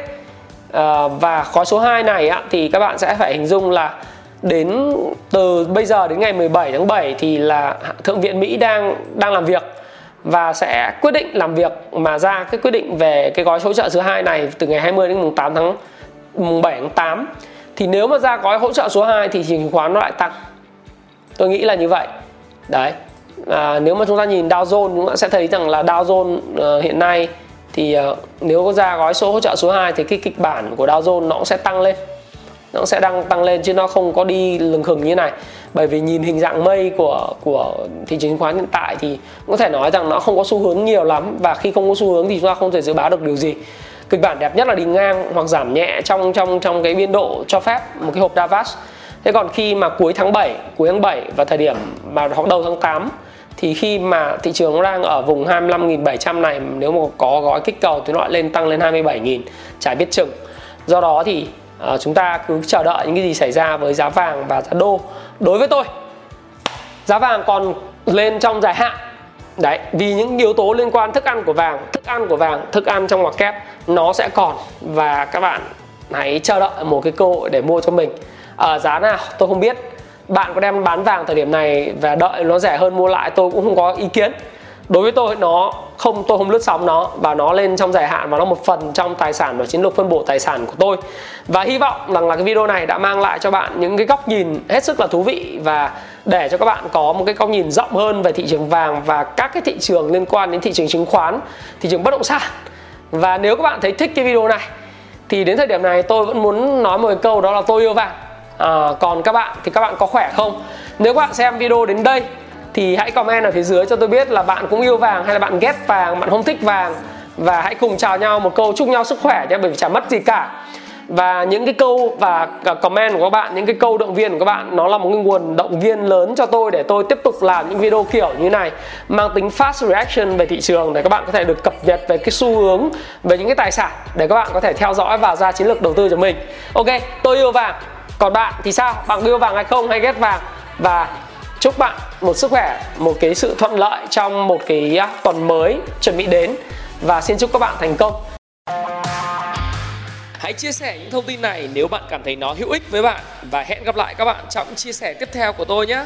Uh, và gói số 2 này á, thì các bạn sẽ phải hình dung là đến từ bây giờ đến ngày 17 tháng 7 thì là thượng viện Mỹ đang đang làm việc và sẽ quyết định làm việc mà ra cái quyết định về cái gói hỗ trợ thứ hai này từ ngày 20 đến mùng 8 tháng mùng 7 tháng 8 thì nếu mà ra gói hỗ trợ số 2 thì chứng khoán nó lại tăng. Tôi nghĩ là như vậy. Đấy. À, nếu mà chúng ta nhìn Dow Jones chúng ta sẽ thấy rằng là Dow Jones uh, hiện nay thì uh, nếu có ra gói số hỗ trợ số 2 thì cái kịch bản của Dow Jones nó cũng sẽ tăng lên nó sẽ đang tăng lên chứ nó không có đi lừng khừng như này. Bởi vì nhìn hình dạng mây của của thị trường chứng khoán hiện tại thì có thể nói rằng nó không có xu hướng nhiều lắm. Và khi không có xu hướng thì chúng ta không thể dự báo được điều gì. Kịch bản đẹp nhất là đi ngang hoặc giảm nhẹ trong trong trong cái biên độ cho phép một cái hộp Davos. Thế còn khi mà cuối tháng 7 cuối tháng 7 và thời điểm mà hoặc đầu tháng 8 thì khi mà thị trường đang ở vùng 25.700 này, nếu mà có gói kích cầu thì nó lại lên tăng lên 27.000 chả biết chừng. Do đó thì à, chúng ta cứ chờ đợi những cái gì xảy ra với giá vàng và giá đô. Đối với tôi giá vàng còn lên trong dài hạn. Đấy vì những yếu tố liên quan thức ăn của vàng thức ăn của vàng thức ăn trong ngoặc kép nó sẽ còn. Và các bạn hãy chờ đợi một cái cơ hội để mua cho mình. Ở giá nào? Tôi không biết. Bạn có đem bán vàng thời điểm này và đợi nó rẻ hơn mua lại tôi cũng không có ý kiến đối với tôi nó không tôi không lướt sóng nó và nó lên trong dài hạn và nó một phần trong tài sản và chiến lược phân bổ tài sản của tôi. Và hy vọng rằng là cái video này đã mang lại cho bạn những cái góc nhìn hết sức là thú vị và để cho các bạn có một cái góc nhìn rộng hơn về thị trường vàng và các cái thị trường liên quan đến thị trường chứng khoán thị trường bất động sản. Và nếu các bạn thấy thích cái video này thì đến thời điểm này tôi vẫn muốn nói một câu đó là tôi yêu vàng. À, còn các bạn thì các bạn có khỏe không? Nếu các bạn xem video đến đây thì hãy comment ở phía dưới cho tôi biết là bạn cũng yêu vàng hay là bạn ghét vàng, bạn không thích vàng. Và hãy cùng chào nhau một câu chúc nhau sức khỏe nhé, bởi vì chả mất gì cả. Và những cái câu và comment của các bạn, những cái câu động viên của các bạn, nó là một cái nguồn động viên lớn cho tôi để tôi tiếp tục làm những video kiểu như này, mang tính fast reaction về thị trường để các bạn có thể được cập nhật về cái xu hướng, về những cái tài sản để các bạn có thể theo dõi và ra chiến lược đầu tư cho mình. Ok, tôi yêu vàng. Còn bạn thì sao? Bạn yêu vàng hay không? Hay ghét vàng? Và chúc bạn một sức khỏe, một cái sự thuận lợi trong một cái tuần mới chuẩn bị đến và xin chúc các bạn thành công Hãy chia sẻ những thông tin này nếu bạn cảm thấy nó hữu ích với bạn và hẹn gặp lại các bạn trong chia sẻ tiếp theo của tôi nhé.